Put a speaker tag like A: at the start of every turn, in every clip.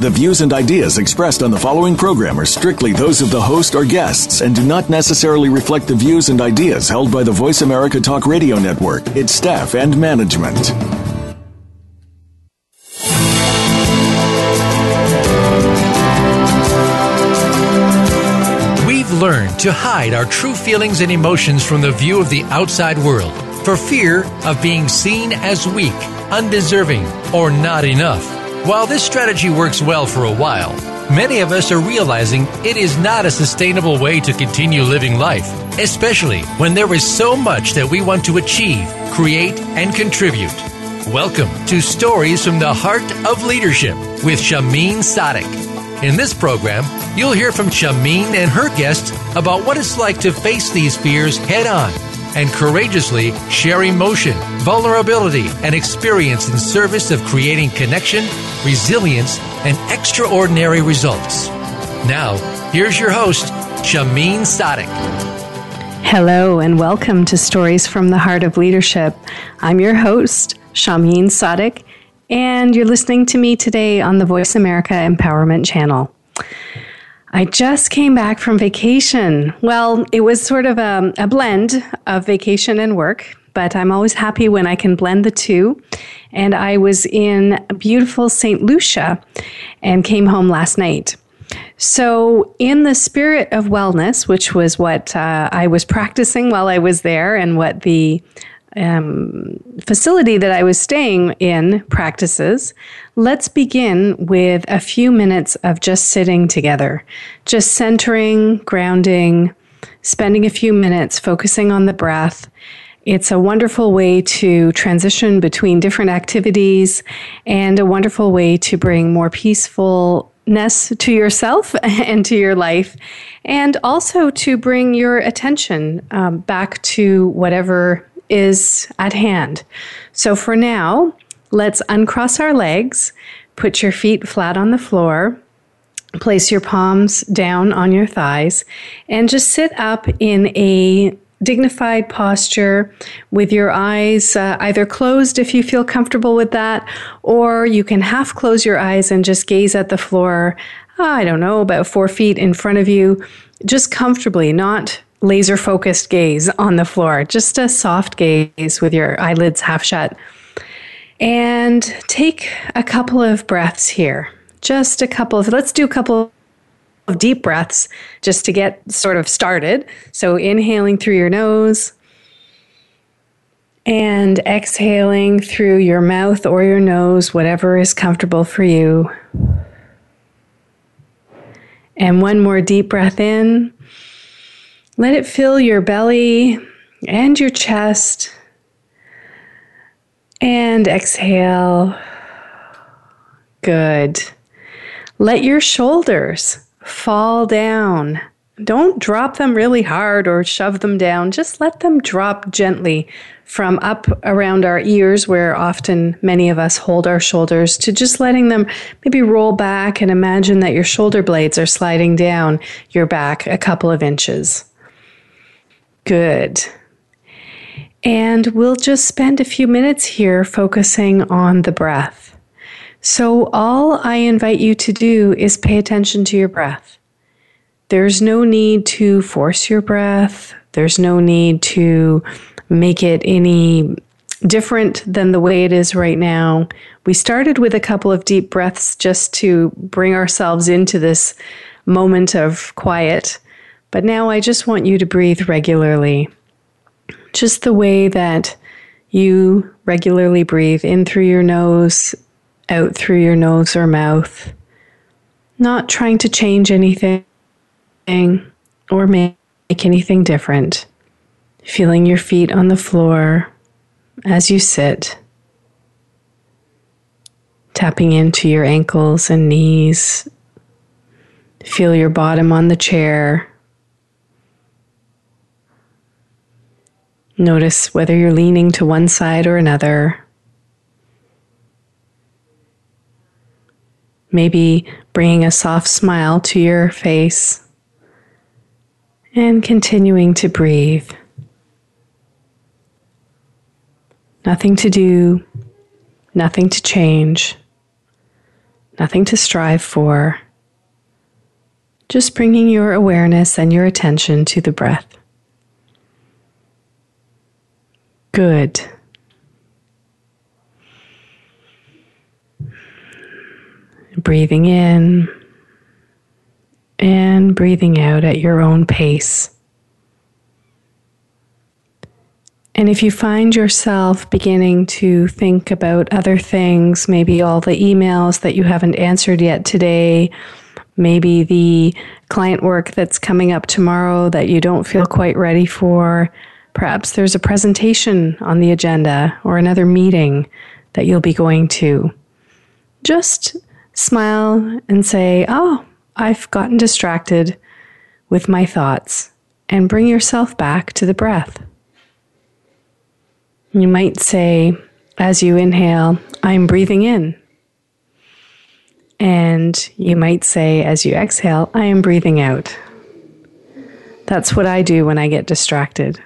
A: The views and ideas expressed on the following program are strictly those of the host or guests and do not necessarily reflect the views and ideas held by the Voice America Talk Radio Network, its staff, and management.
B: We've learned to hide our true feelings and emotions from the view of the outside world for fear of being seen as weak, undeserving, or not enough. While this strategy works well for a while, many of us are realizing it is not a sustainable way to continue living life, especially when there is so much that we want to achieve, create, and contribute. Welcome to Stories from the Heart of Leadership with Shahmeen Sadik. In this program, you'll hear from Shahmeen and her guests about what it's like to face these fears head on and courageously share emotion, vulnerability, and experience in service of creating connection, resilience, and extraordinary results. Now, here's your host, Shahmeen Sadik.
C: Hello, and welcome to Stories from the Heart of Leadership. I'm your host, Shahmeen Sadik, and you're listening to me today on the Voice America Empowerment Channel. I just came back from vacation. Well, it was sort of a, a, blend of vacation and work, but I'm always happy when I can blend the two. And I was in beautiful St. Lucia and came home last night. So, in the spirit of wellness, which was what uh, I was practicing while I was there and what the um, facility that I was staying in practices, let's begin with a few minutes of just sitting together, just centering, grounding, spending a few minutes focusing on the breath. It's a wonderful way to transition between different activities and a wonderful way to bring more peacefulness to yourself and to your life, and also to bring your attention um, back to whatever is at hand. So for now, let's uncross our legs, put your feet flat on the floor, place your palms down on your thighs, and just sit up in a dignified posture with your eyes uh, either closed if you feel comfortable with that, or you can half close your eyes and just gaze at the floor, I don't know, about four feet in front of you, just comfortably, not laser focused gaze on the floor, just a soft gaze with your eyelids half shut. And take a couple of breaths here. Just a couple of, let's do a couple of deep breaths just to get sort of started. So, inhaling through your nose and exhaling through your mouth or your nose, whatever is comfortable for you. And one more deep breath in. Let it fill your belly and your chest. And exhale. Good. Let your shoulders fall down. Don't drop them really hard or shove them down. Just let them drop gently from up around our ears, where often many of us hold our shoulders, to just letting them maybe roll back and imagine that your shoulder blades are sliding down your back a couple of inches. Good. And we'll just spend a few minutes here focusing on the breath. So, all I invite you to do is pay attention to your breath. There's no need to force your breath, there's no need to make it any different than the way it is right now. We started with a couple of deep breaths just to bring ourselves into this moment of quiet. But now I just want you to breathe regularly, just the way that you regularly breathe in through your nose, out through your nose or mouth, not trying to change anything or make anything different. Feeling your feet on the floor as you sit, tapping into your ankles and knees. Feel your bottom on the chair Notice whether you're leaning to one side or another. Maybe bringing a soft smile to your face and continuing to breathe. Nothing to do, nothing to change, nothing to strive for. Just bringing your awareness and your attention to the breath. Good. Breathing in and breathing out at your own pace. And if you find yourself beginning to think about other things, maybe all the emails that you haven't answered yet today, maybe the client work that's coming up tomorrow that you don't feel quite ready for, perhaps there's a presentation on the agenda or another meeting that you'll be going to. Just smile and say, Oh, I've gotten distracted with my thoughts, and bring yourself back to the breath. You might say, as you inhale, I'm breathing in. And you might say, as you exhale, I am breathing out. That's what I do when I get distracted.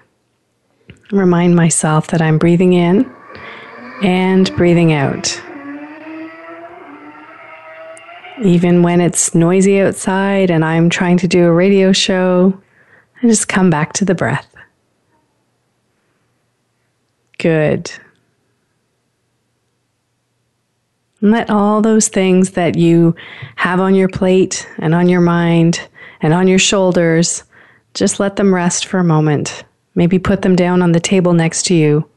C: Remind myself that I'm breathing in and breathing out. Even when it's noisy outside and I'm trying to do a radio show, I just come back to the breath. Good. And let all those things that you have on your plate and on your mind and on your shoulders, just let them rest for a moment. Maybe put them down on the table next to you.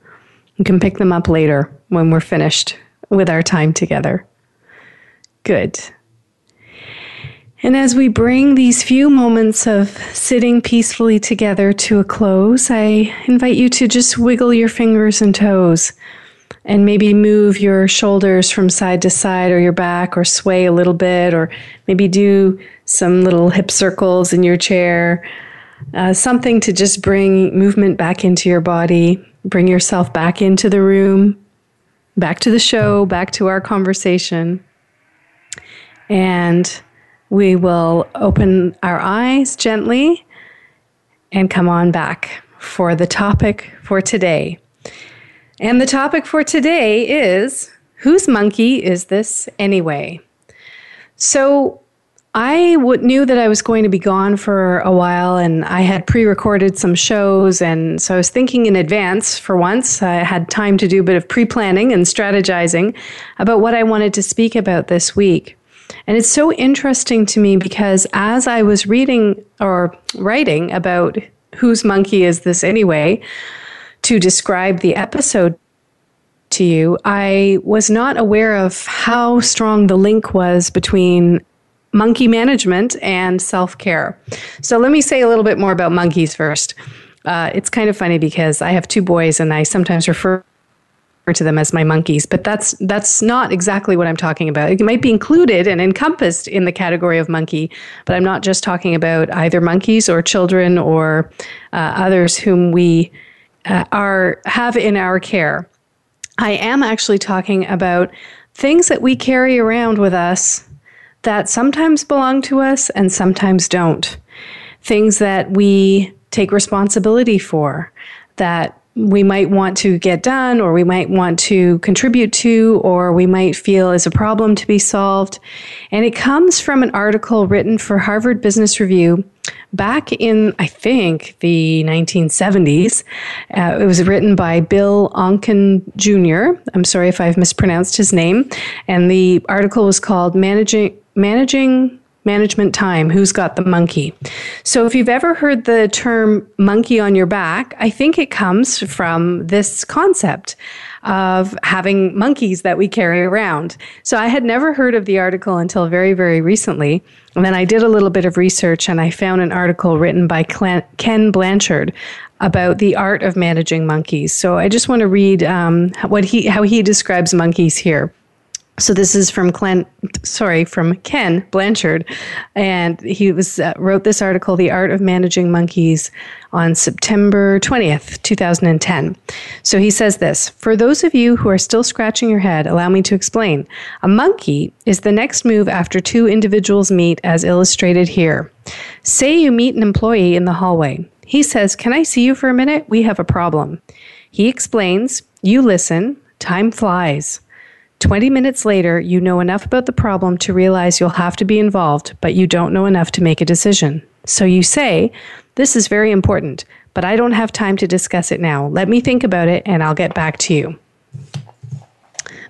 C: You can pick them up later when we're finished with our time together. Good. And as we bring these few moments of sitting peacefully together to a close, I invite you to just wiggle your fingers and toes and maybe move your shoulders from side to side or your back or sway a little bit or maybe do some little hip circles in your chair. Uh, something to just bring movement back into your body, bring yourself back into the room, back to the show, back to our conversation. And we will open our eyes gently and come on back for the topic for today. And the topic for today is Whose monkey is this anyway? So, I w- knew that I was going to be gone for a while, and I had pre recorded some shows. And so I was thinking in advance for once. I had time to do a bit of pre planning and strategizing about what I wanted to speak about this week. And it's so interesting to me because as I was reading or writing about whose monkey is this anyway, to describe the episode to you, I was not aware of how strong the link was between monkey management and self care. So let me say a little bit more about monkeys first. Uh, it's kind of funny because I have two boys and I sometimes refer to them as my monkeys, but that's that's not exactly what I'm talking about. It might be included and encompassed in the category of monkey, but I'm not just talking about either monkeys or children or uh, others whom we uh, are have in our care. I am actually talking about things that we carry around with us that sometimes belong to us and sometimes don't. Things that we take responsibility for, that we might want to get done or we might want to contribute to or we might feel is a problem to be solved. And it comes from an article written for Harvard Business Review back in, I think, the 1970s. Uh, it was written by Bill Oncken Jr. I'm sorry if I've mispronounced his name. And the article was called Managing Managing management time who's got the monkey. So if you've ever heard the term monkey on your back i think it comes from this concept of having monkeys that we carry around. So i had never heard of the article until very very recently. And then i did a little bit of research and i found an article written by ken blanchard about the art of managing monkeys. So i just want to read um, what he how he describes monkeys here So this is from sorry, from Ken Blanchard, and he was uh, wrote this article, "The Art of Managing Monkeys," on September twentieth, two thousand and ten. So he says this: For those of you who are still scratching your head, allow me to explain. A monkey is the next move after two individuals meet, as illustrated here. Say you meet an employee in the hallway. He says, "Can I see you for a minute? We have a problem." He explains. You listen. Time flies. 20 minutes later, you know enough about the problem to realize you'll have to be involved, but you don't know enough to make a decision. So you say, This is very important, but I don't have time to discuss it now. Let me think about it and I'll get back to you.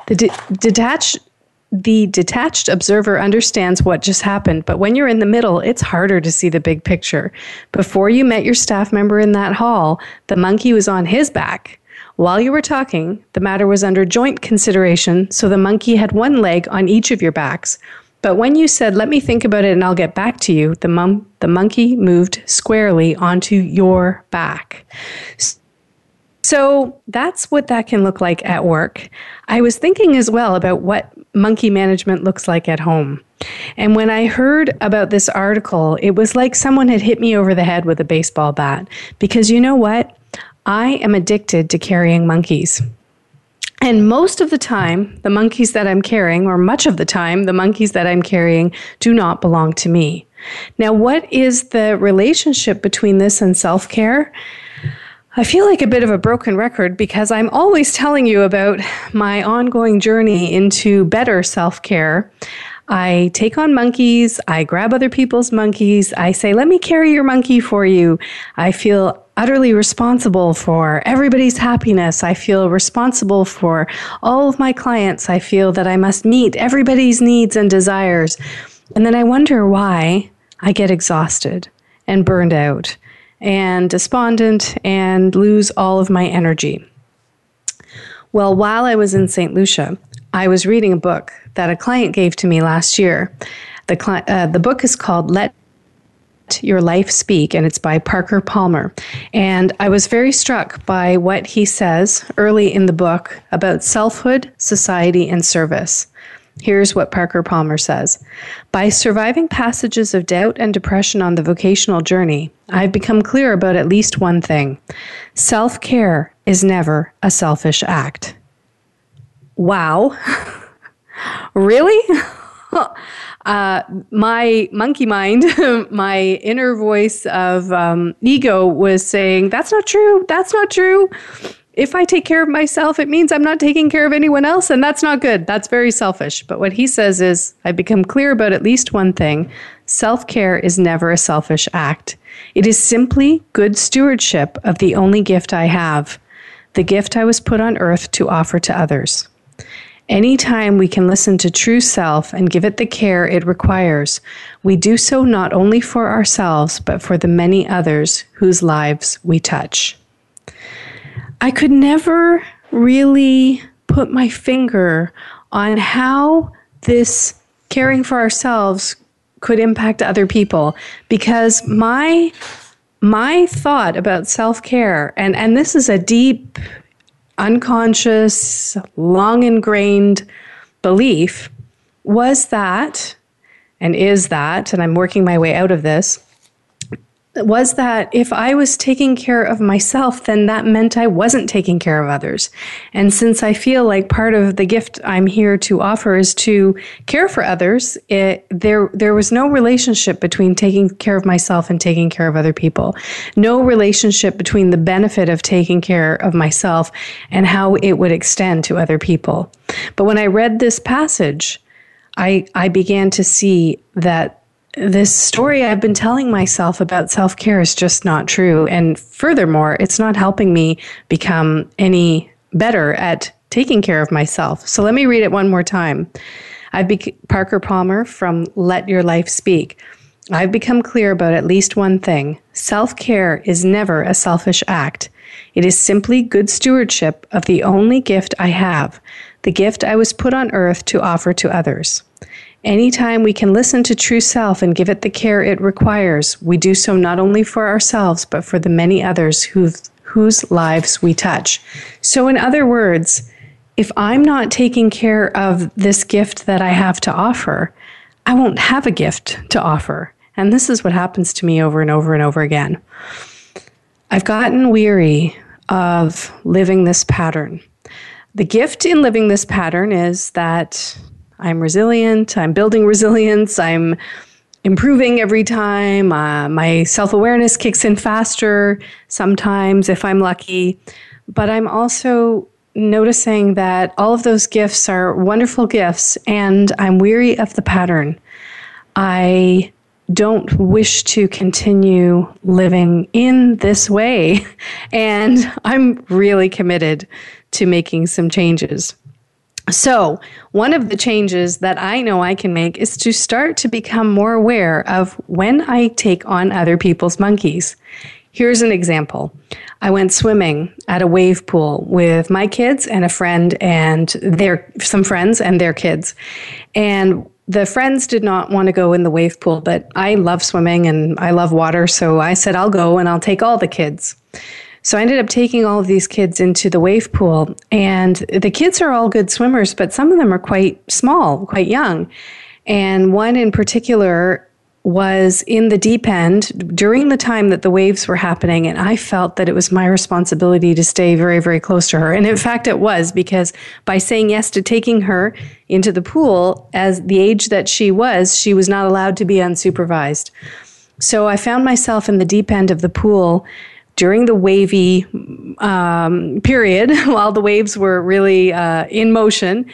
C: The de- the detached observer understands what just happened, but when you're in the middle, it's harder to see the big picture. Before you met your staff member in that hall, the monkey was on his back. While you were talking, the matter was under joint consideration, so the monkey had one leg on each of your backs. But when you said, Let me think about it and I'll get back to you, the, the monkey moved squarely onto your back. So that's what that can look like at work. I was thinking as well about what monkey management looks like at home. And when I heard about this article, it was like someone had hit me over the head with a baseball bat. Because you know what? I am addicted to carrying monkeys. And most of the time, the monkeys that I'm carrying, or much of the time, the monkeys that I'm carrying do not belong to me. Now, what is the relationship between this and self care? I feel like a bit of a broken record because I'm always telling you about my ongoing journey into better self care. I take on monkeys, I grab other people's monkeys, I say, let me carry your monkey for you. I feel utterly responsible for everybody's happiness. I feel responsible for all of my clients. I feel that I must meet everybody's needs and desires. And then I wonder why I get exhausted and burned out and despondent and lose all of my energy. Well, while I was in St. Lucia, I was reading a book that a client gave to me last year. The, cli- uh, the book is called Let your Life Speak, and it's by Parker Palmer. And I was very struck by what he says early in the book about selfhood, society, and service. Here's what Parker Palmer says By surviving passages of doubt and depression on the vocational journey, I've become clear about at least one thing self care is never a selfish act. Wow. really? uh, my monkey mind, my inner voice of um, ego was saying, That's not true. That's not true. If I take care of myself, it means I'm not taking care of anyone else, and that's not good. That's very selfish. But what he says is, I've become clear about at least one thing self care is never a selfish act. It is simply good stewardship of the only gift I have, the gift I was put on earth to offer to others. Anytime we can listen to true self and give it the care it requires, we do so not only for ourselves, but for the many others whose lives we touch. I could never really put my finger on how this caring for ourselves could impact other people because my my thought about self-care and and this is a deep unconscious, long ingrained belief was that, and is that, and I'm working my way out of this, was that if I was taking care of myself, then that meant I wasn't taking care of others. And since I feel like part of the gift I'm here to offer is to care for others, it, there there was no relationship between taking care of myself and taking care of other people. No relationship between the benefit of taking care of myself and how it would extend to other people. But when I read this passage, I I began to see that this story I've been telling myself about self care is just not true. And furthermore, it's not helping me become any better at taking care of myself. So let me read it one more time. I've be- Parker Palmer from Let Your Life Speak. I've become clear about at least one thing self care is never a selfish act. It is simply good stewardship of the only gift I have, the gift I was put on earth to offer to others. Anytime we can listen to true self and give it the care it requires, we do so not only for ourselves, but for the many others whose, lives we touch. So, in other words, if I'm not taking care of this gift that I have to offer, I won't have a gift to offer. And this is what happens to me over and over and over again. I've gotten weary of living this pattern. The gift in living this pattern is that I'm resilient, I'm building resilience, I'm improving every time. Uh, my self awareness kicks in faster sometimes if I'm lucky. But I'm also noticing that all of those gifts are wonderful gifts, and I'm weary of the pattern. I don't wish to continue living in this way, and I'm really committed to making some changes. So, one of the changes that I know I can make is to start to become more aware of when I take on other people's monkeys. Here's an example. I went swimming at a wave pool with my kids and a friend and their some friends and their kids. And the friends did not want to go in the wave pool, but I love swimming and I love water, so I said I'll go and I'll take all the kids. So I ended up taking all of these kids into the wave pool, and the kids are all good swimmers, but some of them are quite small, quite young. And one in particular was in the deep end during the time that the waves were happening, and I felt that it was my responsibility to stay very, very close to her. And in fact, it was because by saying yes to taking her into the pool, as the age that she was, she was not allowed to be unsupervised. So I found myself in the deep end of the pool during the wavy um, period, while the waves were really uh, in motion,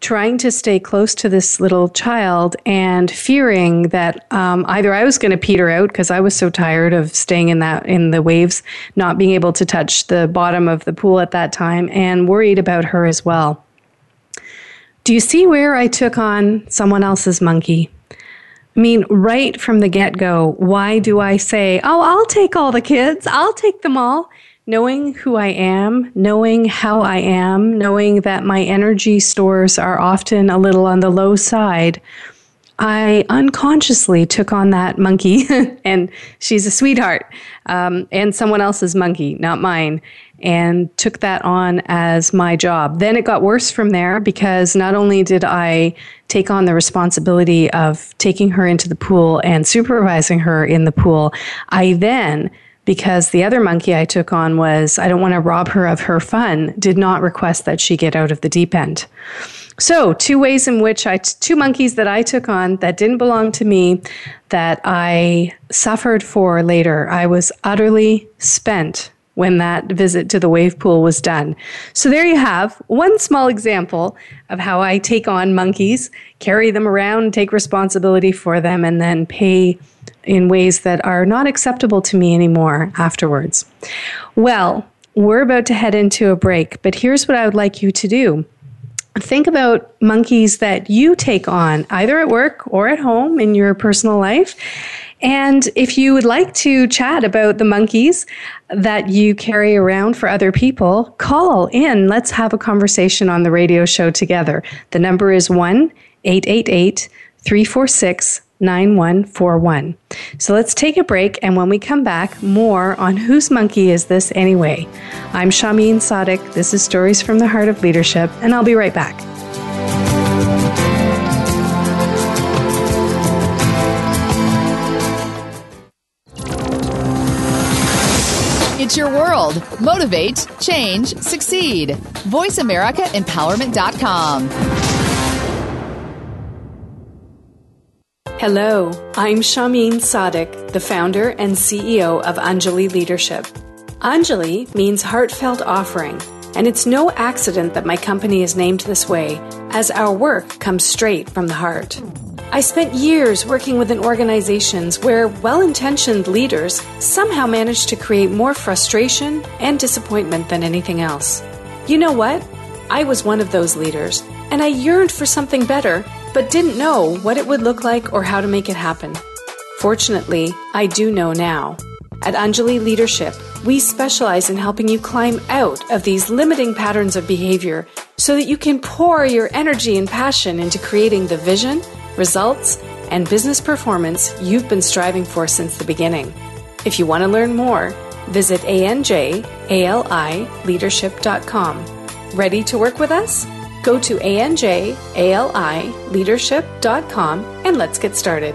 C: trying to stay close to this little child and fearing that um, either I was going to peter out because I was so tired of staying in that in the waves, not being able to touch the bottom of the pool at that time, and worried about her as well. Do you see where I took on someone else's monkey? I mean, right from the get go, why do I say, oh, I'll take all the kids, I'll take them all? Knowing who I am, knowing how I am, knowing that my energy stores are often a little on the low side, I unconsciously took on that monkey, and she's a sweetheart, um, and someone else's monkey, not mine and took that on as my job. Then it got worse from there because not only did I take on the responsibility of taking her into the pool and supervising her in the pool, I then because the other monkey I took on was I don't want to rob her of her fun, did not request that she get out of the deep end. So, two ways in which I, two monkeys that I took on that didn't belong to me that I suffered for later. I was utterly spent when that visit to the wave pool was done. So there you have one small example of how I take on monkeys, carry them around, take responsibility for them, and then pay in ways that are not acceptable to me anymore afterwards. Well, we're about to head into a break, but here's what I would like you to do. Think about monkeys that you take on either at work or at home in your personal life and if you would like to chat about the monkeys that you carry around for other people, call in. Let's have a conversation on the radio show together. The number is 1 888 346 9141. So let's take a break, and when we come back, more on whose monkey is this anyway? I'm Shahmeen Sadiq. This is Stories from the Heart of Leadership, and I'll be right back.
D: World. Motivate, change, succeed. VoiceAmericaEmpowerment.com.
C: Hello, I'm Shahmeen Sadik, the founder and CEO of Anjali Leadership. Anjali means heartfelt offering, and it's no accident that my company is named this way, as our work comes straight from the heart. I spent years working within organizations where well intentioned leaders somehow managed to create more frustration and disappointment than anything else. You know what? I was one of those leaders, and I yearned for something better, but didn't know what it would look like or how to make it happen. Fortunately, I do know now. At Anjali Leadership, we specialize in helping you climb out of these limiting patterns of behavior so that you can pour your energy and passion into creating the vision results, and business performance you've been striving for since the beginning. If you want to learn more, visit anjalileadership.com. Ready to work with us? Go to anjalileadership.com and let's get started.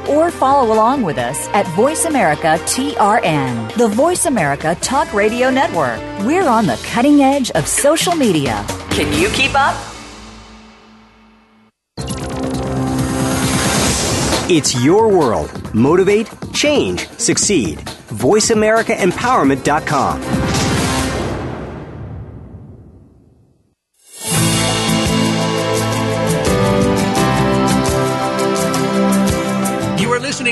E: or follow along with us at Voice America TRN, the Voice America Talk Radio Network. We're on the cutting edge of social media. Can you keep up?
F: It's your world. Motivate, change, succeed. VoiceAmericaEmpowerment.com.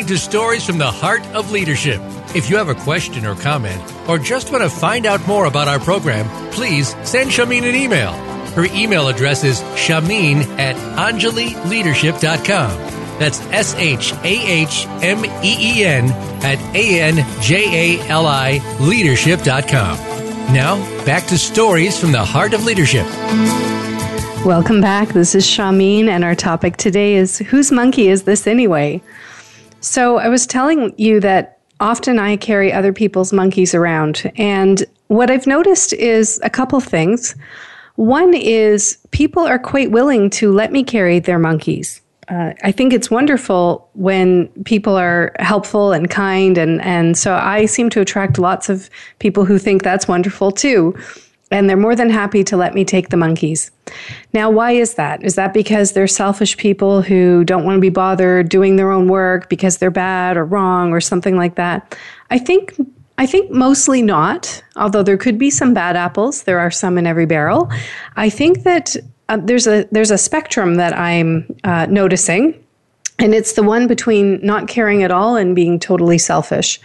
B: to Stories from the Heart of Leadership. If you have a question or comment, or just want to find out more about our program, please send Shahmeen an email. Her email address is shahmeen at anjalileadership.com. That's S H A H M E E N at A N J A L I leadership.com. Now, back to Stories from the Heart of Leadership.
C: Welcome back. This is Shahmeen, and our topic today is Whose monkey is this anyway? So, I was telling you that often I carry other people's monkeys around, and what I've noticed is a couple things. One is people are quite willing to let me carry their monkeys. Uh, I think it's wonderful when people are helpful and kind, and, and so I seem to attract lots of people who think that's wonderful too and they're more than happy to let me take the monkeys. Now, why is that? Is that because they're selfish people who don't want to be bothered doing their own work because they're bad or wrong or something like that? I think I think mostly not, although there could be some bad apples. There are some in every barrel. I think that uh, there's a there's a spectrum that I'm uh, noticing, and it's the one between not caring at all and being totally selfish.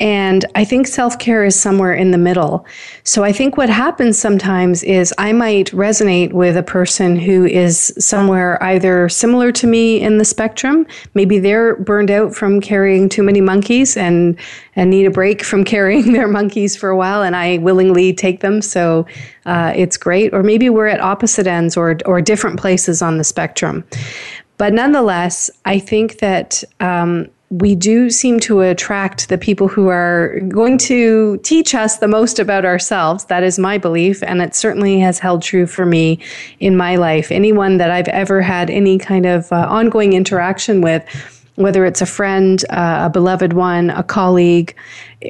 C: And I think self care is somewhere in the middle. So I think what happens sometimes is I might resonate with a person who is somewhere either similar to me in the spectrum. Maybe they're burned out from carrying too many monkeys and, and need a break from carrying their monkeys for a while, and I willingly take them. So uh, it's great. Or maybe we're at opposite ends or, or different places on the spectrum. But nonetheless, I think that um, we do seem to attract the people who are going to teach us the most about ourselves. That is my belief, and it certainly has held true for me in my life. Anyone that I've ever had any kind of uh, ongoing interaction with, whether it's a friend, uh, a beloved one, a colleague,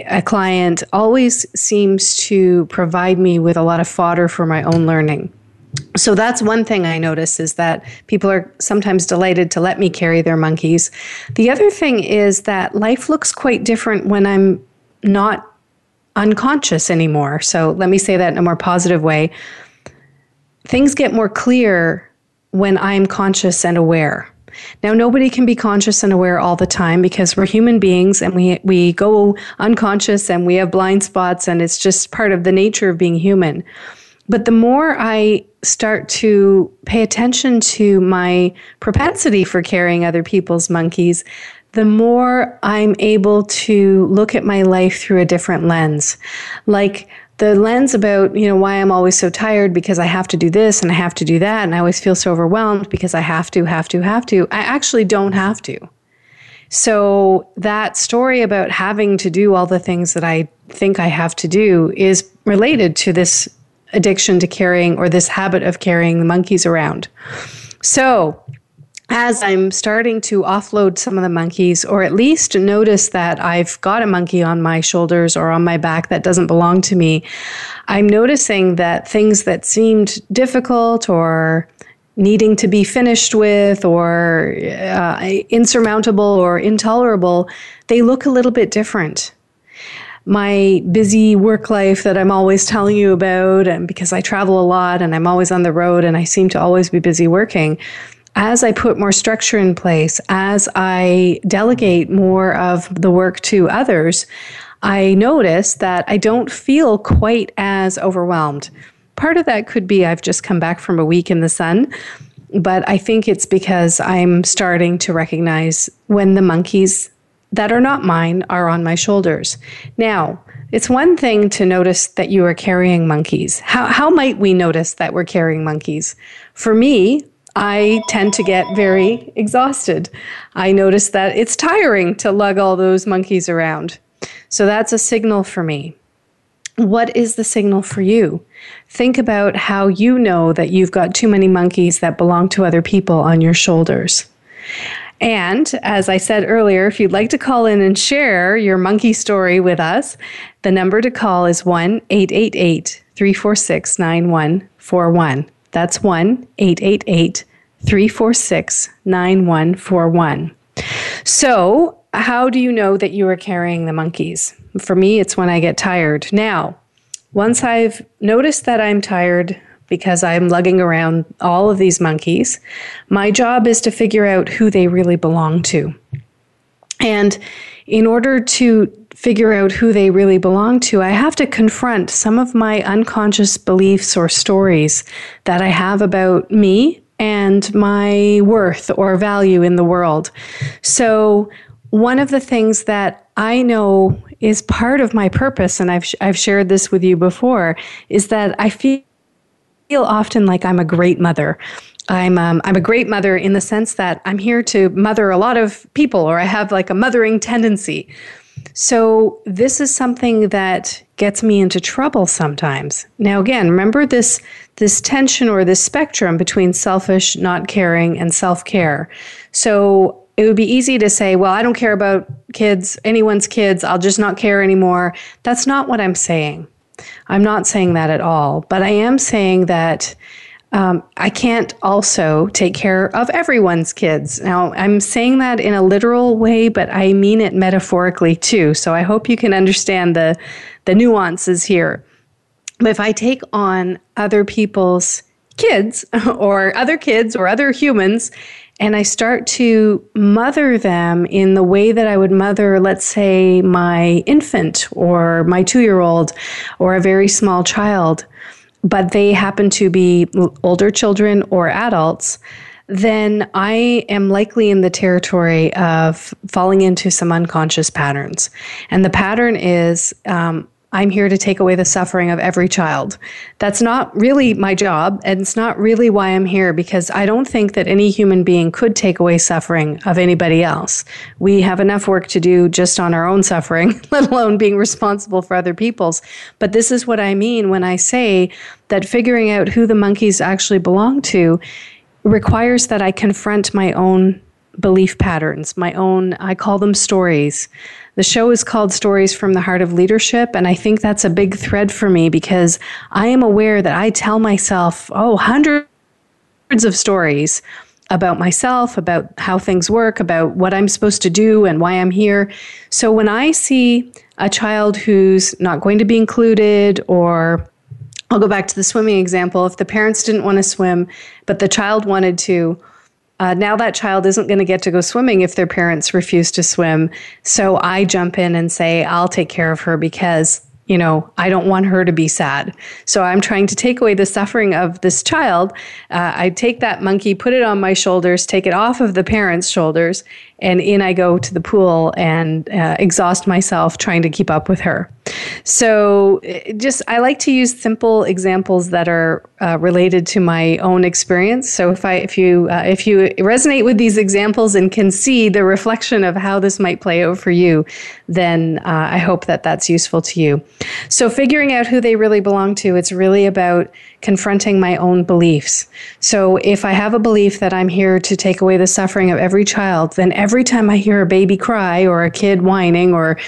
C: a client, always seems to provide me with a lot of fodder for my own learning so that's one thing I notice is that people are sometimes delighted to let me carry their monkeys. The other thing is that life looks quite different when I'm not unconscious anymore. So let me say that in a more positive way. Things get more clear when I'm conscious and aware. Now, nobody can be conscious and aware all the time because we're human beings and we, we go unconscious and we have blind spots, and it's just part of the nature of being human. But the more I start to pay attention to my propensity for carrying other people's monkeys, the more I'm able to look at my life through a different lens. Like the lens about, you know, why I'm always so tired because I have to do this and I have to do that and I always feel so overwhelmed because I have to, have to, have to. I actually don't have to. So that story about having to do all the things that I think I have to do is related to this addiction to carrying or this habit of carrying the monkeys around. So, as I'm starting to offload some of the monkeys, or at least notice that I've got a monkey on my shoulders or on my back that doesn't belong to me, I'm noticing that things that seemed difficult or needing to be finished with or uh, insurmountable or intolerable, they look a little bit different. My busy work life that I'm always telling you about, and because I travel a lot and I'm always on the road and I seem to always be busy working, as I put more structure in place, as I delegate more of the work to others, I notice that I don't feel quite as overwhelmed. Part of that could be I've just come back from a week in the sun, but I think it's because I'm starting to recognize when the monkeys that are not mine are on my shoulders. Now, it's one thing to notice that you are carrying monkeys. How, how might we notice that we're carrying monkeys? For me, I tend to get very exhausted. I notice that it's tiring to lug all those monkeys around. So that's a signal for me. What is the signal for you? Think about how you know that you've got too many monkeys that belong to other people on your shoulders. And as I said earlier, if you'd like to call in and share your monkey story with us, the number to call is 1 888 346 9141. That's 1 888 346 9141. So, how do you know that you are carrying the monkeys? For me, it's when I get tired. Now, once I've noticed that I'm tired because I'm lugging around all of these monkeys, my job is to figure out who they really belong to. And in order to figure out who they really belong to, I have to confront some of my unconscious beliefs or stories that I have about me and my worth or value in the world. So, one of the things that I know is part of my purpose, and I've, I've shared this with you before, is that I feel feel often like I'm a great mother. I'm um, I'm a great mother in the sense that I'm here to mother a lot of people, or I have like a mothering tendency. So this is something that gets me into trouble sometimes. Now again, remember this this tension or this spectrum between selfish, not caring, and self care. So it would be easy to say, well, I don't care about kids, anyone's kids, I'll just not care anymore. That's not what I'm saying. I'm not saying that at all, but I am saying that um, I can't also take care of everyone's kids. Now, I'm saying that in a literal way, but I mean it metaphorically too. So I hope you can understand the, the nuances here. But if I take on other people's kids or other kids or other humans and I start to mother them in the way that I would mother, let's say, my infant or my two year old or a very small child, but they happen to be older children or adults, then I am likely in the territory of falling into some unconscious patterns. And the pattern is um, I'm here to take away the suffering of every child. That's not really my job, and it's not really why I'm here because I don't think that any human being could take away suffering of anybody else. We have enough work to do just on our own suffering, let alone being responsible for other people's. But this is what I mean when I say that figuring out who the monkeys actually belong to requires that I confront my own belief patterns, my own, I call them stories. The show is called Stories from the Heart of Leadership, and I think that's a big thread for me because I am aware that I tell myself, oh, hundreds of stories about myself, about how things work, about what I'm supposed to do and why I'm here. So when I see a child who's not going to be included or I'll go back to the swimming example. If the parents didn't want to swim, but the child wanted to, uh, now that child isn't going to get to go swimming if their parents refuse to swim. So I jump in and say, I'll take care of her because, you know, I don't want her to be sad. So I'm trying to take away the suffering of this child. Uh, I take that monkey, put it on my shoulders, take it off of the parents' shoulders, and in I go to the pool and uh, exhaust myself trying to keep up with her. So, just I like to use simple examples that are uh, related to my own experience. So, if I if you uh, if you resonate with these examples and can see the reflection of how this might play out for you, then uh, I hope that that's useful to you. So, figuring out who they really belong to, it's really about confronting my own beliefs. So, if I have a belief that I'm here to take away the suffering of every child, then every time I hear a baby cry or a kid whining or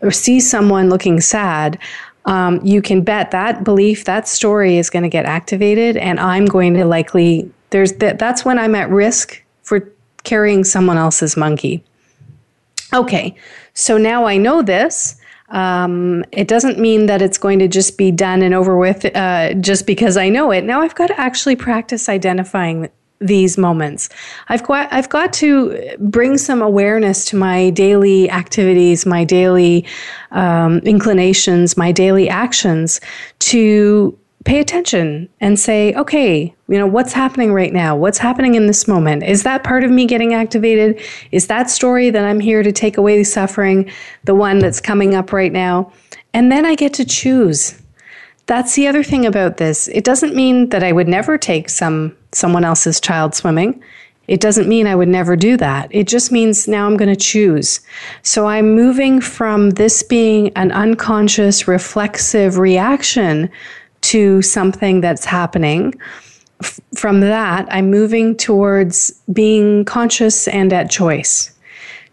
C: or see someone looking sad, um, you can bet that belief, that story is going to get activated, and I'm going to likely there's that. That's when I'm at risk for carrying someone else's monkey. Okay, so now I know this. Um, it doesn't mean that it's going to just be done and over with uh, just because I know it. Now I've got to actually practice identifying these moments. I've got I've got to bring some awareness to my daily activities, my daily um, inclinations, my daily actions to pay attention and say, okay, you know, what's happening right now? What's happening in this moment? Is that part of me getting activated? Is that story that I'm here to take away the suffering the one that's coming up right now? And then I get to choose that's the other thing about this. It doesn't mean that I would never take some someone else's child swimming. It doesn't mean I would never do that. It just means now I'm going to choose. So I'm moving from this being an unconscious reflexive reaction to something that's happening. F- from that, I'm moving towards being conscious and at choice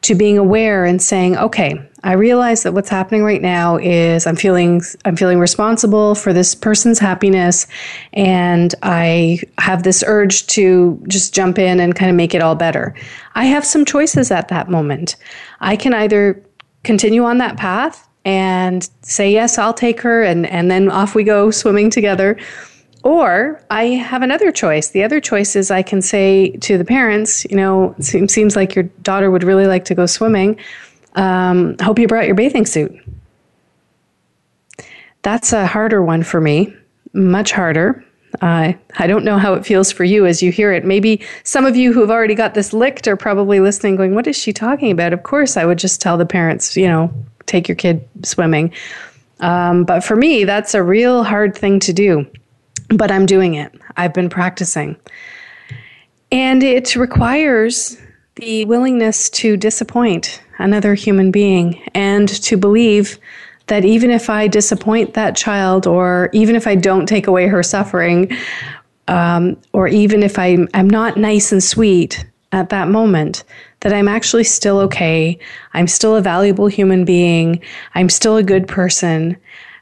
C: to being aware and saying, okay, I realize that what's happening right now is I'm feeling I'm feeling responsible for this person's happiness and I have this urge to just jump in and kind of make it all better. I have some choices at that moment. I can either continue on that path and say yes, I'll take her and and then off we go swimming together or I have another choice. The other choice is I can say to the parents, you know, it seems, like your daughter would really like to go swimming. Um, hope you brought your bathing suit. That's a harder one for me, much harder. Uh, I don't know how it feels for you as you hear it. Maybe some of you who've already got this licked are probably listening, going, What is she talking about? Of course, I would just tell the parents, you know, take your kid swimming. Um, but for me, that's a real hard thing to do but I'm doing it. I've been practicing. And it requires the willingness to disappoint another human being and to believe that even if I disappoint that child, or even if I don't take away her suffering, um, or even if I'm, I'm not nice and sweet at that moment, that I'm actually still okay. I'm still a valuable human being. I'm still a good person.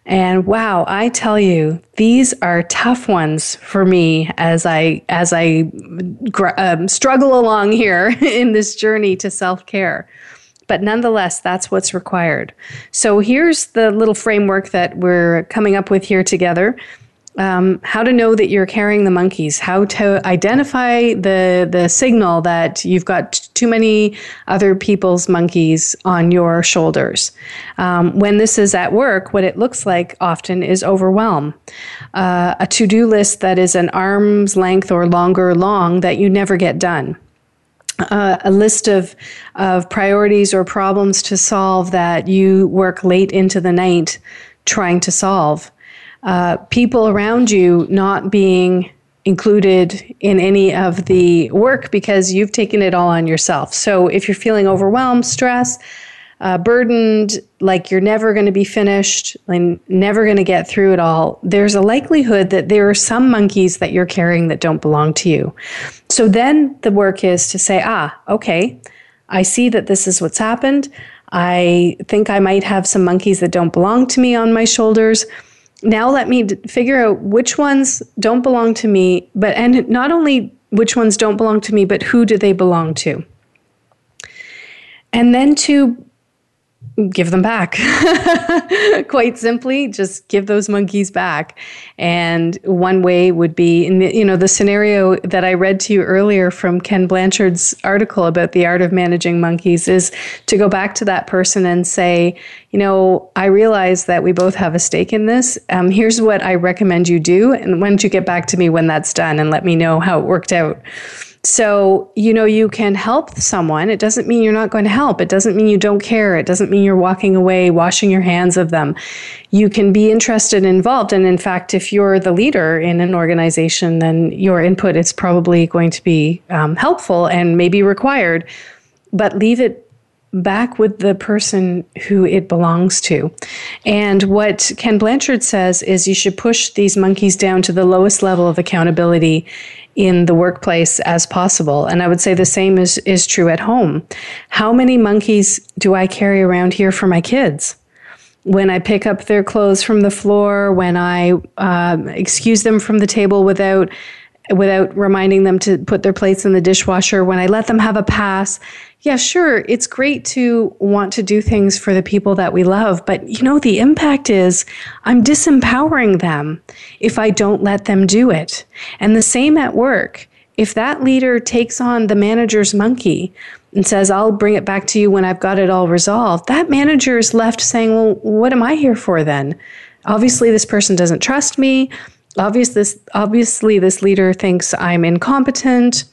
C: And wow, I tell you, these are tough ones for me as I as I um, struggle along here in this journey to self care. But nonetheless, that's what's required. So here's the little framework that we're coming up with here together um, how to know that you're carrying the monkeys, how to identify the the signal that you've got too many other people's monkeys on your shoulders. Um, when this is at work, what it looks like often is overwhelm, uh, a to do list that is an arm's length or longer long that you never get done. Uh, a list of, of priorities or problems to solve that you work late into the night trying to solve uh, people around you not being included in any of the work because you've taken it all on yourself. So if you're feeling overwhelmed, stressed, uh, burdened, like you're never going to be finished and never going to get through it all, there's a likelihood that there are some monkeys that you're carrying that don't belong to you. So then the work is to say, ah, okay, I see that this is what's happened. I think I might have some monkeys that don't belong to me on my shoulders now let me figure out which ones don't belong to me, but and not only which ones don't belong to me, but who do they belong to? And then to give them back. Quite simply, just give those monkeys back. And one way would be, the, you know, the scenario that I read to you earlier from Ken Blanchard's article about the art of managing monkeys is to go back to that person and say, you know, I realize that we both have a stake in this. Um, here's what I recommend you do. And why don't you get back to me when that's done and let me know how it worked out? So, you know, you can help someone. It doesn't mean you're not going to help. It doesn't mean you don't care. It doesn't mean you're walking away, washing your hands of them. You can be interested and involved. And in fact, if you're the leader in an organization, then your input is probably going to be um, helpful and maybe required. But leave it back with the person who it belongs to. And what Ken Blanchard says is you should push these monkeys down to the lowest level of accountability in the workplace as possible. And I would say the same is, is true at home. How many monkeys do I carry around here for my kids? When I pick up their clothes from the floor, when I uh, excuse them from the table without without reminding them to put their plates in the dishwasher, when I let them have a pass, yeah, sure, it's great to want to do things for the people that we love, but you know, the impact is I'm disempowering them if I don't let them do it. And the same at work. If that leader takes on the manager's monkey and says, I'll bring it back to you when I've got it all resolved, that manager is left saying, Well, what am I here for then? Obviously, this person doesn't trust me. This, obviously, this leader thinks I'm incompetent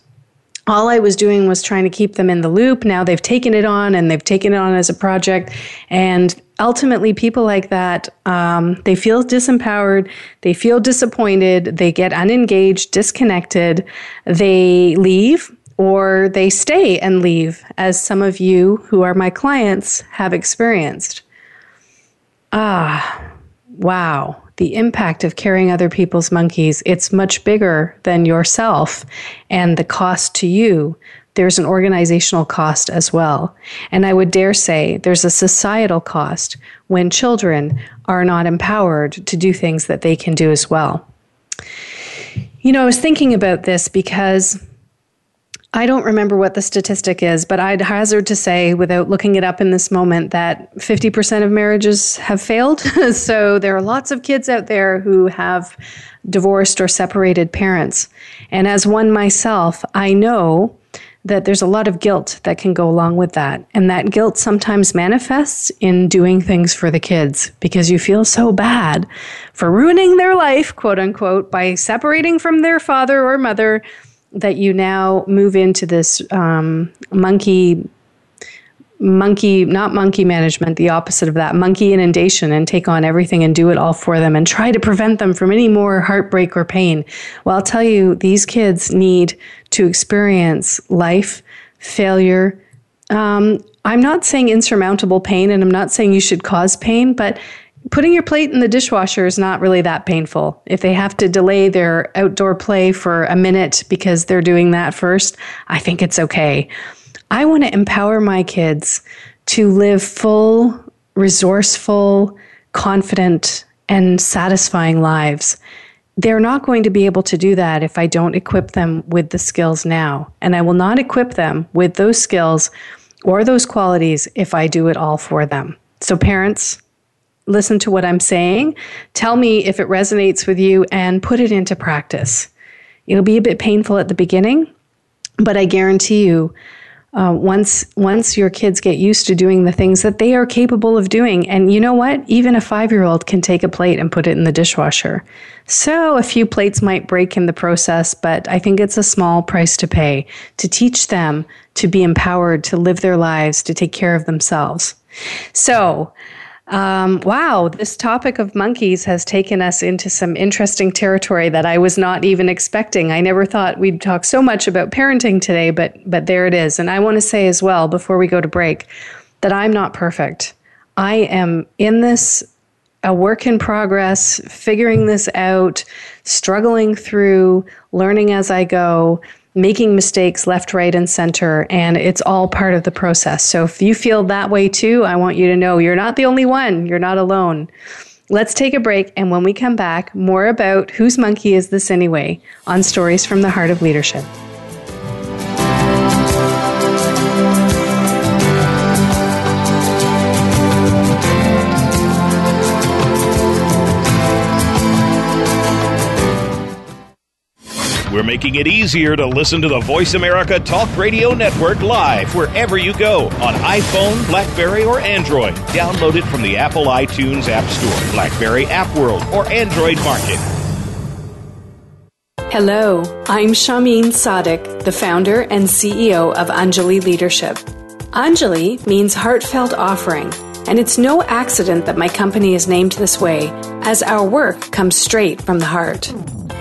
C: all I was doing was trying to keep them in the loop. Now they've taken it on and they've taken it on as a project. And ultimately, people like that, um, they feel disempowered, they feel disappointed, they get unengaged, disconnected, they leave or they stay and leave, as some of you who are my clients have experienced. Ah, wow the impact of carrying other people's monkeys, it's much bigger than yourself and the cost to you. There's an organizational cost as well. And I would dare say there's a societal cost when children are not empowered to do things that they can do as well. You know, I was thinking about this because I don't remember what the statistic is, but I'd hazard to say, without looking it up in this moment, that 50% of marriages have failed. so there are lots of kids out there who have divorced or separated parents. And as one myself, I know that there's a lot of guilt that can go along with that. And that guilt sometimes manifests in doing things for the kids because you feel so bad for ruining their life, quote unquote, by separating from their father or mother that you now move into this um, monkey monkey not monkey management the opposite of that monkey inundation and take on everything and do it all for them and try to prevent them from any more heartbreak or pain. Well i'll tell you these kids need to experience life failure. Um, i'm not saying insurmountable pain and i'm not saying you should cause pain but putting your plate in the dishwasher is not really that painful. If they have to delay their outdoor play for a minute because they're doing that first, I think it's okay. I want to empower my kids to live full, resourceful, confident, and satisfying lives. They're not going to be able to do that if I don't equip them with the skills now. And I will not equip them with those skills or those qualities if I do it all for them. So, parents, listen to what I'm saying, tell me if it resonates with you, and put it into practice. It'll be a bit painful at the beginning, but I guarantee you, uh, once once your kids get used to doing the things that they are capable of doing, and you know what, even a five year old can take a plate and put it in the dishwasher. So a few plates might break in the process, but I think it's a small price to pay to teach them to be empowered to live their lives, to take care of themselves. So. Um, wow, this topic of monkeys has taken us into some interesting territory that I was not even expecting. I never thought we'd talk so much about parenting today, but but there it is. And I want to say as well before we go to break that I'm not perfect. I am in this a work in progress, figuring this out, struggling through, learning as I go making mistakes left, right, and center, and it's all part of the process. So if you feel that way too, I want you to know you're not the only one, you're not alone. Let's take a break, and when we come back, more about whose monkey is this anyway on Stories from the Heart of Leadership.
G: We're making it easier to listen to the Voice America Talk Radio Network live wherever you go on iPhone, Blackberry, or Android. Download it from the Apple iTunes App Store, Blackberry App World, or Android Market.
C: Hello, I'm Shahmeen Sadiq, the founder and CEO of Anjali Leadership. Anjali means heartfelt offering, and it's no accident that my company is named this way, as our work comes straight from the heart.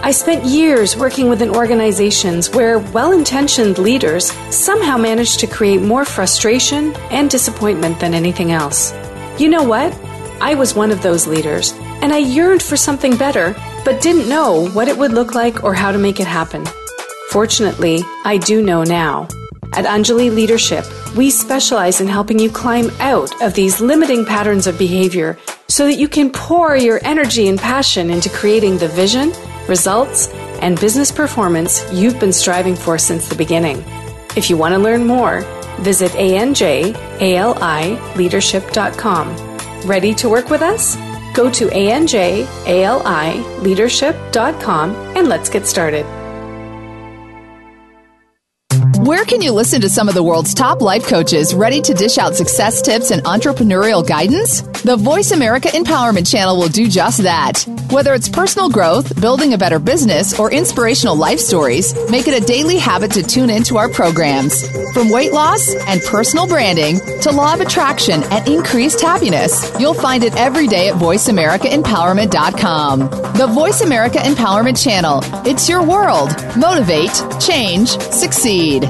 C: I spent years working within organizations where well intentioned leaders somehow managed to create more frustration and disappointment than anything else. You know what? I was one of those leaders, and I yearned for something better, but didn't know what it would look like or how to make it happen. Fortunately, I do know now. At Anjali Leadership, we specialize in helping you climb out of these limiting patterns of behavior so that you can pour your energy and passion into creating the vision, results, and business performance you've been striving for since the beginning. If you want to learn more, visit anjalileadership.com. Ready to work with us? Go to anjalileadership.com and let's get started.
D: Where can you listen to some of the world's top life coaches ready to dish out success tips and entrepreneurial guidance? The Voice America Empowerment Channel will do just that. Whether it's personal growth, building a better business, or inspirational life stories, make it a daily habit to tune into our programs. From weight loss and personal branding to law of attraction and increased happiness, you'll find it every day at VoiceAmericaEmpowerment.com. The Voice America Empowerment Channel. It's your world. Motivate, change, succeed.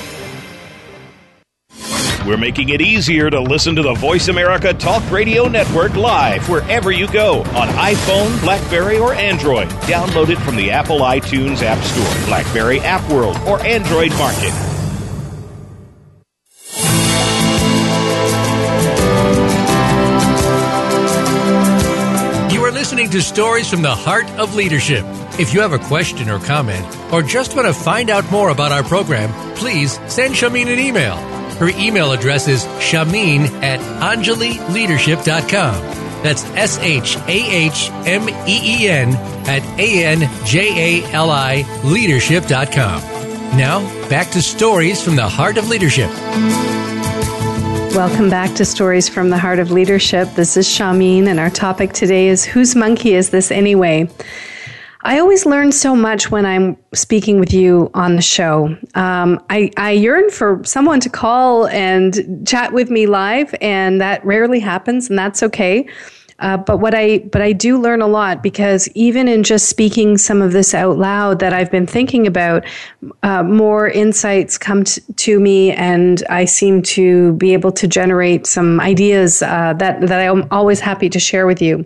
G: We're making it easier to listen to the Voice America Talk Radio Network live wherever you go on iPhone, Blackberry, or Android. Download it from the Apple iTunes App Store, Blackberry App World, or Android Market.
B: You are listening to Stories from the Heart of Leadership. If you have a question or comment, or just want to find out more about our program, please send Shahmeen an email. Her email address is shahmeen at anjalileadership.com. That's S H A H M E E N at A N J A L I leadership.com. Now, back to Stories from the Heart of Leadership.
C: Welcome back to Stories from the Heart of Leadership. This is Shahmeen, and our topic today is Whose Monkey is This Anyway? I always learn so much when I'm speaking with you on the show. Um, I, I yearn for someone to call and chat with me live, and that rarely happens, and that's okay. Uh, but what I but I do learn a lot because even in just speaking some of this out loud that I've been thinking about, uh, more insights come t- to me, and I seem to be able to generate some ideas uh, that that I'm always happy to share with you.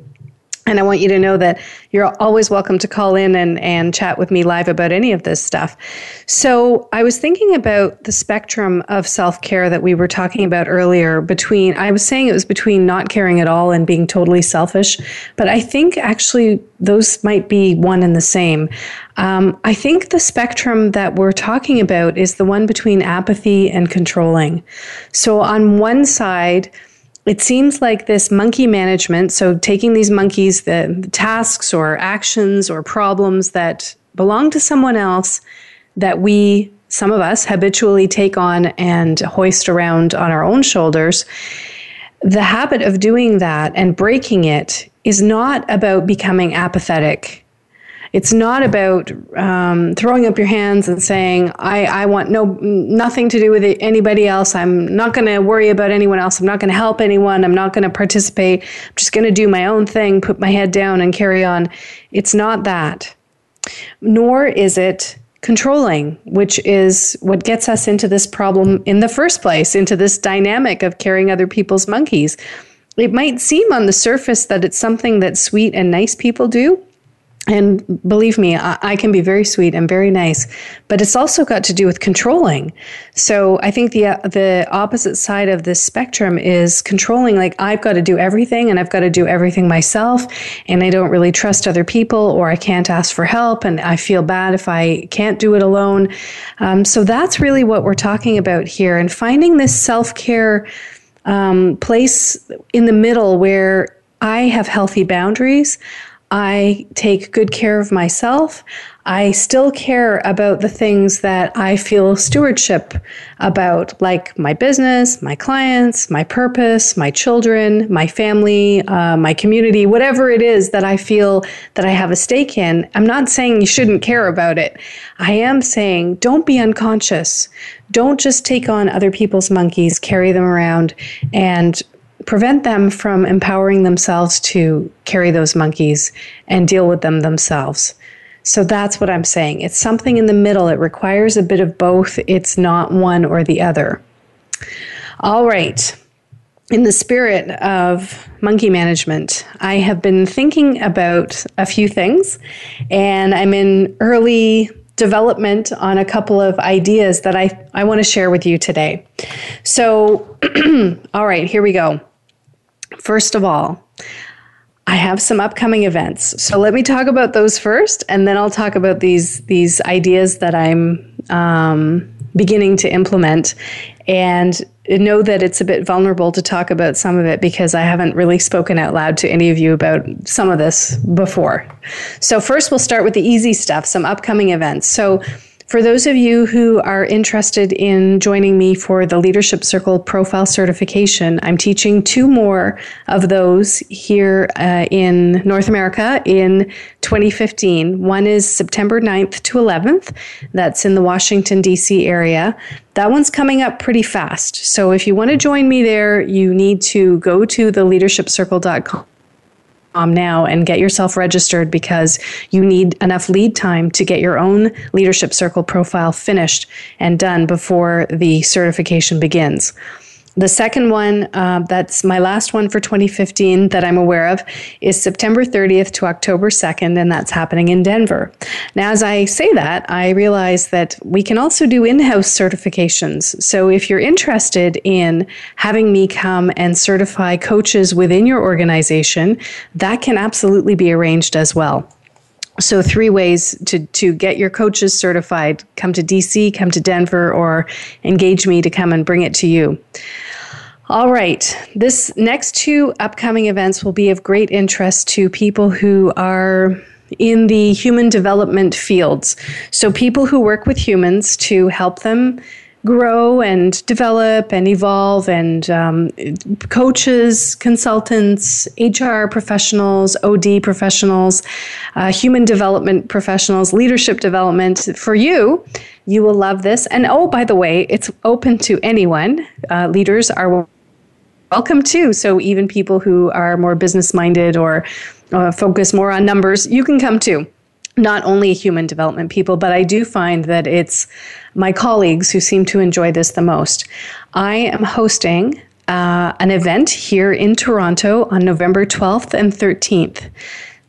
C: And I want you to know that you're always welcome to call in and, and chat with me live about any of this stuff. So I was thinking about the spectrum of self care that we were talking about earlier between, I was saying it was between not caring at all and being totally selfish, but I think actually those might be one and the same. Um, I think the spectrum that we're talking about is the one between apathy and controlling. So on one side, it seems like this monkey management, so taking these monkeys, the, the, tasks or actions or problems that belong to someone else that we, some of us, habitually take on and hoist around on our own shoulders, the habit of doing that and breaking it is not about becoming apathetic it's not about um, throwing up your hands and saying, I, I want no nothing to do with it, anybody else. I'm not going to worry about anyone else. I'm not going to help anyone. I'm not going to participate. I'm just going to do my own thing, put my head down, and carry on. It's not that. Nor is it controlling, which is what gets us into this problem in the first place, into this dynamic of carrying other people's monkeys. It might seem on the surface that it's something that sweet and nice people do, and believe me, I, I, can be very sweet and very nice, but it's also got to do with controlling. So I think the uh, the opposite side of this spectrum is controlling. Like I've got to do everything, and I've got to do everything myself, and I don't really trust other people, or I can't ask for help, and I feel bad if I can't do it alone. Um, so that's really what we're talking about here, and finding this self care um, place in the middle where I have healthy boundaries. I take good care of myself. I still care about the things that I feel stewardship about, like my business, my clients, my purpose, my children, my family, uh, my community, whatever it is that I feel that I have a stake in. I'm not saying you shouldn't care about it. I am saying don't be unconscious. Don't just take on other people's monkeys, carry them around, and prevent them from empowering themselves to carry those monkeys and deal with them themselves. So that's what I'm saying. It's something in the middle. It requires a bit of both. It's not one or the other. All right. In the spirit of monkey management, I have been thinking about a few things, and I'm in early development on a couple of ideas that I, I want to share with you today. So, all right, here we go. First of all, I have some upcoming events. So let me talk about those first, and then I'll talk about these these ideas that I'm um, beginning to implement. And know that it's a bit vulnerable to talk about some of it because I haven't really spoken out loud to any of you about some of this before. So first, we'll start with the easy stuff, some upcoming events. So for those of you who are interested in joining me for the Leadership Circle Profile Certification, I'm teaching two more of those here uh, in North America in 2015. One is September 9th to 11th. That's in the Washington, D.C. area. That one's coming up pretty fast. So if you want to join me there, you need to go to theleadershipcircle.com now and get yourself registered because you need enough lead time to get your own leadership circle profile finished and done before the certification begins. The second one, uh, that's my last one for 2015 that I'm aware of, is September 30th to October 2nd, and that's happening in Denver. Now, as I say that, I realize that we can also do in house certifications. So if you're interested in having me come and certify coaches within your organization, that can absolutely be arranged as well. So three ways to to get your coaches certified: come to DC, come to Denver, or engage me to come and bring it to you. All right. This next two upcoming events will be of great interest to people who are in the human development fields. So, people who work with humans to help them grow and develop and evolve, and um, coaches, consultants, HR professionals, OD professionals, uh, human development professionals, leadership development. For you, you will love this. And oh, by the way, it's open to anyone. Uh, leaders are welcome too. So even people who are more business minded or uh, focus more on numbers, you can come too. Not only human development people, but I do find that it's my colleagues who seem to enjoy this the most. I am hosting uh, an event here in Toronto on November 12th and 13th.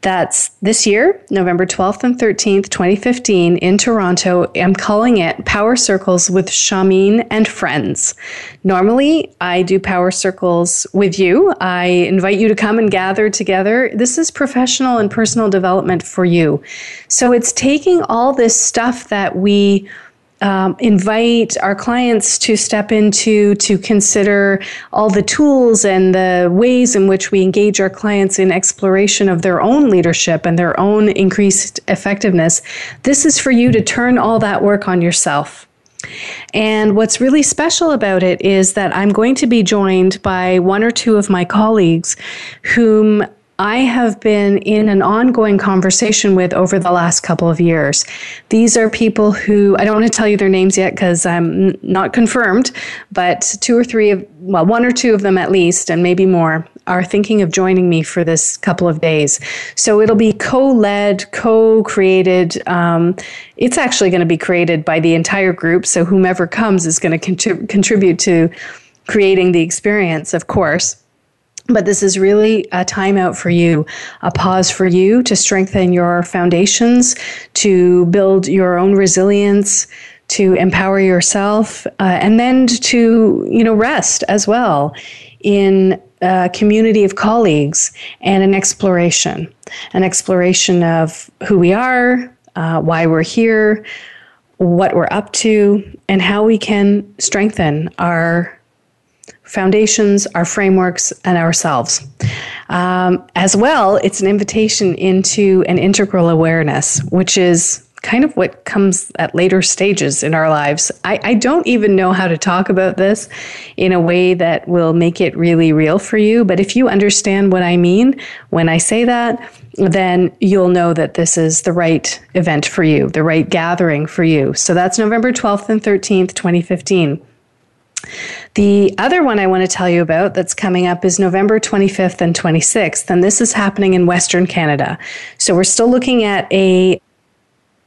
C: That's this year, November 12th and 13th, 2015, in Toronto. I'm calling it Power Circles with Shahmeen and Friends. Normally, I do Power Circles with you. I invite you to come and gather together. This is professional and personal development for you. So it's taking all this stuff that we um, invite our clients to step into to consider all the tools and the ways in which we engage our clients in exploration of their own leadership and their own increased effectiveness. This is for you to turn all that work on yourself. And what's really special about it is that I'm going to be joined by one or two of my colleagues whom I have been in an ongoing conversation with over the last couple of years. These are people who I don't want to tell you their names yet because I'm not confirmed, but two or three of, well, one or two of them at least, and maybe more, are thinking of joining me for this couple of days. So it'll be co led, co created. Um, it's actually going to be created by the entire group. So whomever comes is going to contribute to creating the experience, of course But this is really a time out for you, a pause for you to strengthen your foundations, to build your own resilience, to empower yourself, uh, and then to you know rest as well in a community of colleagues and an exploration, an exploration of who we are, uh, why we're here, what we're up to, and how we can strengthen our foundations, our frameworks, and ourselves. Um, as well, it's an invitation into an integral awareness, which is kind of what comes at later stages in our lives. I, I, don't even know how to talk about this in a way that will make it really real for you. But if you understand what I mean when I say that, then you'll know that this is the right event for you, the right gathering for you. So that's November 12th and 13th, 2015. The other one I want to tell you about that's coming up is November 25th and 26th, and this is happening in Western Canada. So we're still looking at a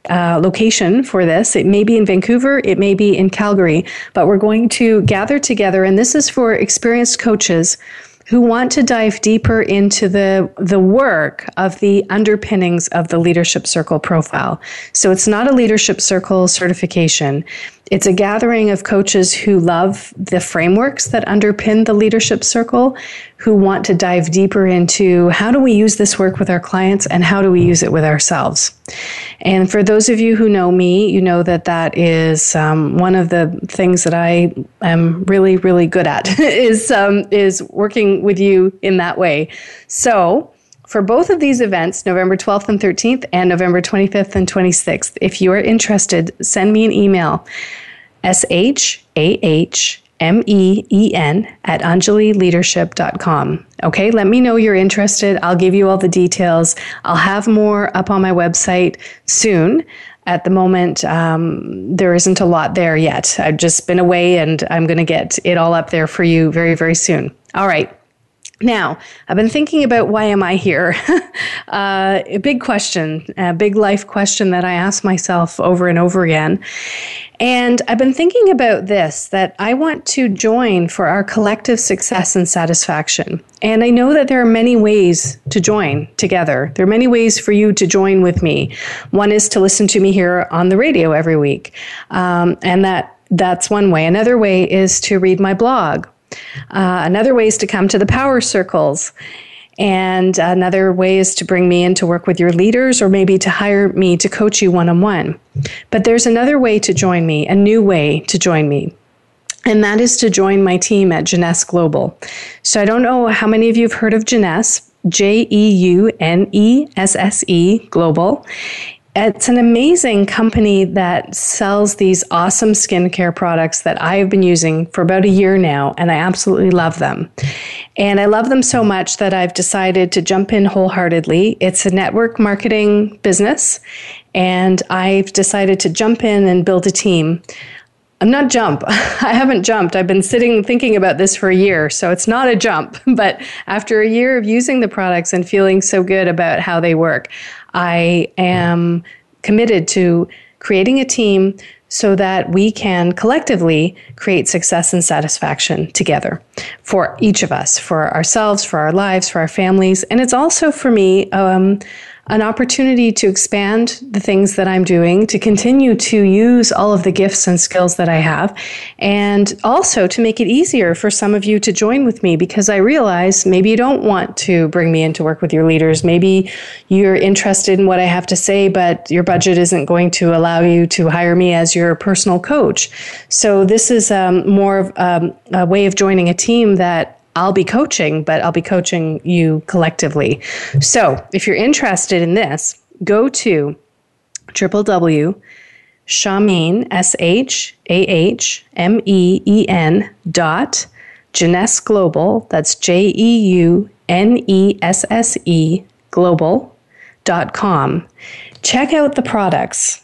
C: uh, location for this. It may be in Vancouver, it may be in Calgary, but we're going to gather together, and this is for experienced coaches who want to dive deeper into the, the work of the underpinnings of the Leadership Circle profile. So it's not a Leadership Circle certification. It's a gathering of coaches who love the frameworks that underpin the leadership circle, who want to dive deeper into how do we use this work with our clients and how do we use it with ourselves. And for those of you who know me, you know that that is um, one of the things that I am really, really good at is um, is working with you in that way. So for both of these events, November 12th and 13th, and November 25th and 26th, if you are interested, send me an email S H A H M E E N at anjalileadership.com. Okay, let me know you're interested. I'll give you all the details. I'll have more up on my website soon. At the moment, um, there isn't a lot there yet. I've just been away and I'm going to get it all up there for you very, very soon. All right. Now, I've been thinking about why am I here? uh, a big question, a big life question that I ask myself over and over again. And I've been thinking about this that I want to join for our collective success and satisfaction. And I know that there are many ways to join together. There are many ways for you to join with me. One is to listen to me here on the radio every week. Um, and that that's one way. Another way is to read my blog uh, another way is to come to the power circles. And another way is to bring me in to work with your leaders or maybe to hire me to coach you one on one. But there's another way to join me, a new way to join me. And that is to join my team at Jeunesse Global. So I don't know how many of you have heard of Jeunesse, J E U N E S S E Global. It's an amazing company that sells these awesome skincare products that I have been using for about a year now, and I absolutely love them. And I love them so much that I've decided to jump in wholeheartedly. It's a network marketing business, and I've decided to jump in and build a team. I'm not jump. I haven't jumped. I've been sitting thinking about this for a year, so it's not a jump. But after a year of using the products and feeling so good about how they work, I am committed to creating a team so that we can collectively create success and satisfaction together for each of us, for ourselves, for our lives, for our families. And it's also for me um, an opportunity to expand the things that I'm doing, to continue to use all of the gifts and skills that I have, and also to make it easier for some of you to join with me because I realize maybe you don't want to bring me in to work with your leaders. Maybe you're interested in what I have to say, but your budget isn't going to allow you to hire me as your personal coach. So, this is um, more of um, a way of joining a team that I'll be coaching, but I'll be coaching you collectively. So if you're interested in this, go to www. Shahmeen, S H A H M E E N dot Jeunesse Global, that's J E U N E S S E Global dot com. Check out the products.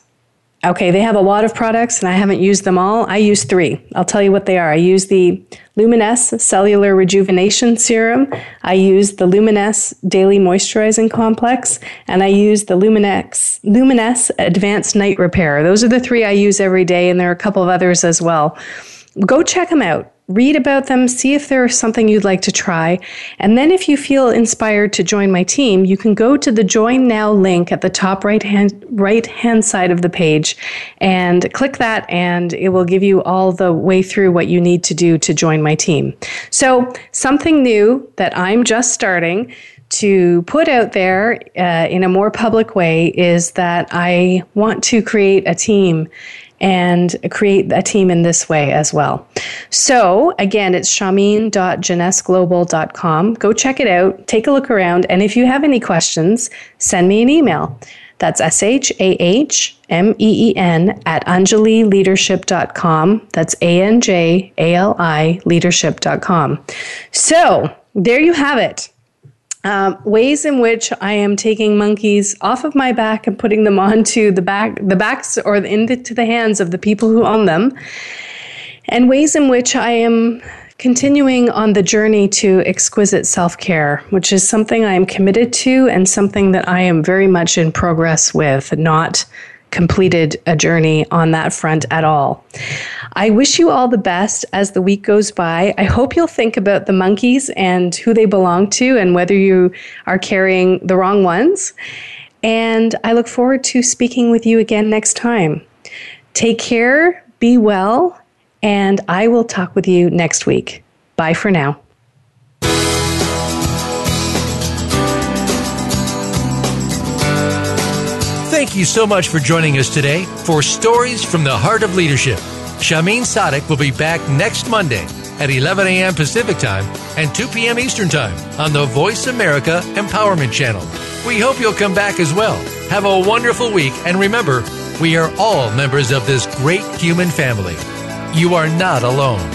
C: Okay, they have a lot of products and I haven't used them all. I use three. I'll tell you what they are. I use the Luminesse Cellular Rejuvenation Serum. I use the Luminesse Daily Moisturizing Complex. And I use the Luminex, Luminesse Advanced Night Repair. Those are the three I use every day, and there are a couple of others as well. Go check them out read about them, see if there's something you'd like to try. And then if you feel inspired to join my team, you can go to the join now link at the top right hand right hand side of the page and click that and it will give you all the way through what you need to do to join my team. So, something new that I'm just starting to put out there uh, in a more public way is that I want to create a team and create a team in this way as well. So, again, it's shahmeen.jeunesse.global.com. Go check it out, take a look around, and if you have any questions, send me an email. That's S H A H M E E N at anjalileadership.com. That's A N J A L I leadership.com. So, there you have it. Um, ways in which I am taking monkeys off of my back and putting them onto the back, the backs or into the hands of the people who own them, and ways in which I am continuing on the journey to exquisite self care, which is something I am committed to and something that I am very much in progress with, not completed a journey on that front at all. I wish you all the best as the week goes by. I hope you'll think about the monkeys and who they belong to and whether you are carrying the wrong ones. And I look forward to speaking with you again next time. Take care, be well, and I will talk with you next week. Bye for now.
B: Thank you so much for joining us today for Stories from the Heart of Leadership. Shahmeen Sadiq will be back next Monday at 11 a.m. Pacific Time and 2 p.m. Eastern Time on the Voice America Empowerment Channel. We hope you'll come back as well. Have a wonderful week, and remember, we are all members of this great human family. You are not alone.